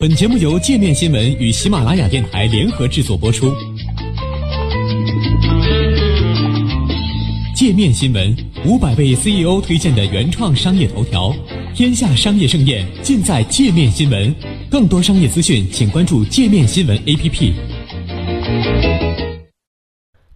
本节目由界面新闻与喜马拉雅电台联合制作播出。界面新闻五百位 CEO 推荐的原创商业头条，天下商业盛宴尽在界面新闻。更多商业资讯，请关注界面新闻 APP。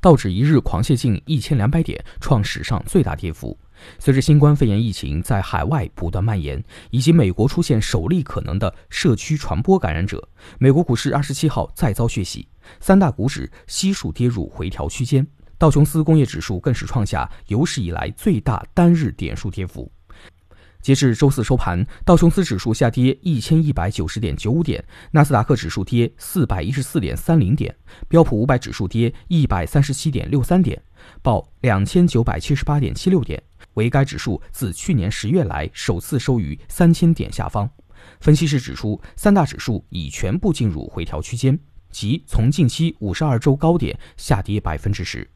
道指一日狂泻近一千两百点，创史上最大跌幅。随着新冠肺炎疫情在海外不断蔓延，以及美国出现首例可能的社区传播感染者，美国股市二十七号再遭血洗，三大股指悉数跌入回调区间。道琼斯工业指数更是创下有史以来最大单日点数跌幅。截至周四收盘，道琼斯指数下跌一千一百九十点九五点，纳斯达克指数跌四百一十四点三零点，标普五百指数跌一百三十七点六三点，报两千九百七十八点七六点，为该指数自去年十月来首次收于三千点下方。分析师指出，三大指数已全部进入回调区间，即从近期五十二周高点下跌百分之十。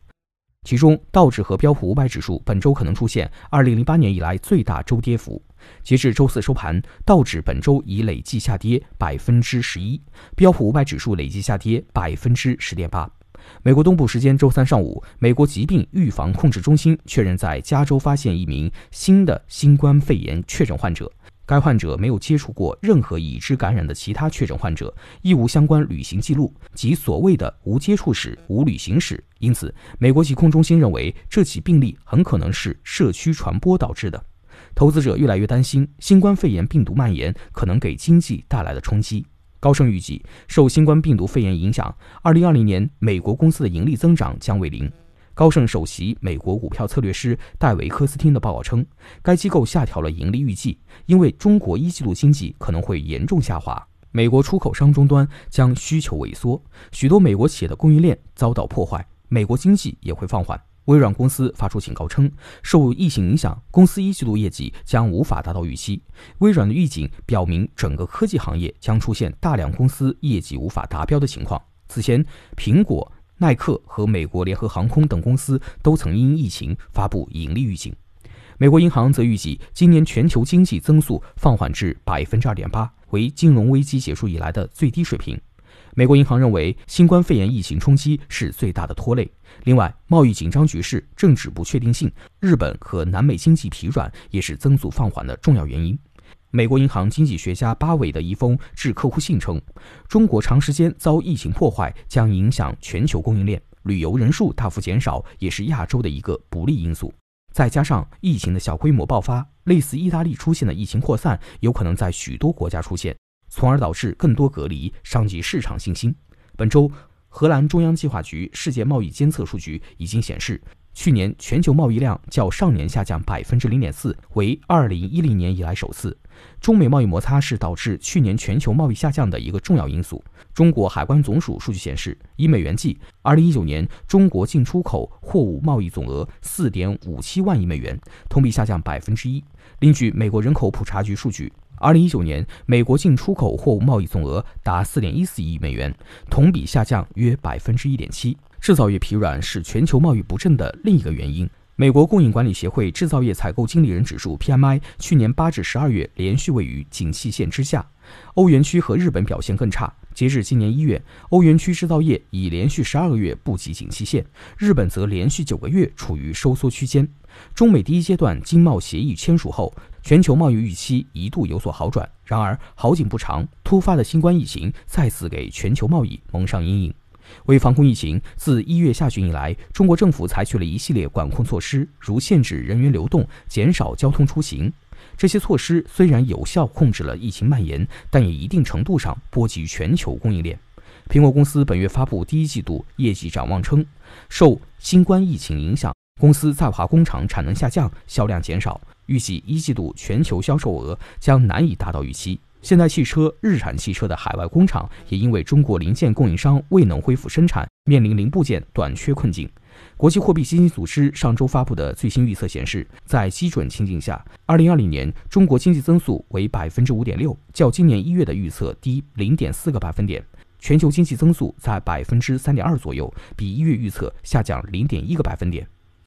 其中，道指和标普五百指数本周可能出现二零零八年以来最大周跌幅。截至周四收盘，道指本周已累计下跌百分之十一，标普五百指数累计下跌百分之十点八。美国东部时间周三上午，美国疾病预防控制中心确认在加州发现一名新的新冠肺炎确诊患者。该患者没有接触过任何已知感染的其他确诊患者，亦无相关旅行记录，即所谓的无接触史、无旅行史。因此，美国疾控中心认为这起病例很可能是社区传播导致的。投资者越来越担心新冠肺炎病毒蔓延可能给经济带来的冲击。高盛预计，受新冠病毒肺炎影响，2020年美国公司的盈利增长将为零。高盛首席美国股票策略师戴维·科斯汀的报告称，该机构下调了盈利预计，因为中国一季度经济可能会严重下滑，美国出口商终端将需求萎缩，许多美国企业的供应链遭到破坏，美国经济也会放缓。微软公司发出警告称，受疫情影响，公司一季度业绩将无法达到预期。微软的预警表明，整个科技行业将出现大量公司业绩无法达标的情况。此前，苹果。耐克和美国联合航空等公司都曾因疫情发布盈利预警。美国银行则预计今年全球经济增速放缓至百分之二点八，为金融危机结束以来的最低水平。美国银行认为，新冠肺炎疫情冲击是最大的拖累。另外，贸易紧张局势、政治不确定性、日本和南美经济疲软也是增速放缓的重要原因。美国银行经济学家巴韦的一封致客户信称，中国长时间遭疫情破坏将影响全球供应链，旅游人数大幅减少也是亚洲的一个不利因素。再加上疫情的小规模爆发，类似意大利出现的疫情扩散有可能在许多国家出现，从而导致更多隔离，伤及市场信心。本周，荷兰中央计划局世界贸易监测数据已经显示。去年全球贸易量较上年下降百分之零点四，为二零一零年以来首次。中美贸易摩擦是导致去年全球贸易下降的一个重要因素。中国海关总署数据显示，以美元计，二零一九年中国进出口货物贸易总额四点五七万亿美元，同比下降百分之一。另据美国人口普查局数据，二零一九年美国进出口货物贸易总额达四点一四亿美元，同比下降约百分之一点七。制造业疲软是全球贸易不振的另一个原因。美国供应管理协会制造业采购经理人指数 （PMI） 去年八至十二月连续位于景气线之下。欧元区和日本表现更差。截至今年一月，欧元区制造业已连续十二个月不及景气线，日本则连续九个月处于收缩区间。中美第一阶段经贸协议签署后，全球贸易预期一度有所好转。然而好景不长，突发的新冠疫情再次给全球贸易蒙上阴影。为防控疫情，自一月下旬以来，中国政府采取了一系列管控措施，如限制人员流动、减少交通出行。这些措施虽然有效控制了疫情蔓延，但也一定程度上波及全球供应链。苹果公司本月发布第一季度业绩展望称，受新冠疫情影响，公司在华工厂产能下降，销量减少，预计一季度全球销售额将难以达到预期。现代汽车、日产汽车的海外工厂也因为中国零件供应商未能恢复生产，面临零部件短缺困境。国际货币基金组织上周发布的最新预测显示，在基准情境下，二零二零年中国经济增速为百分之五点六，较今年一月的预测低零点四个百分点；全球经济增速在百分之三点二左右，比一月预测下降零点一个百分点。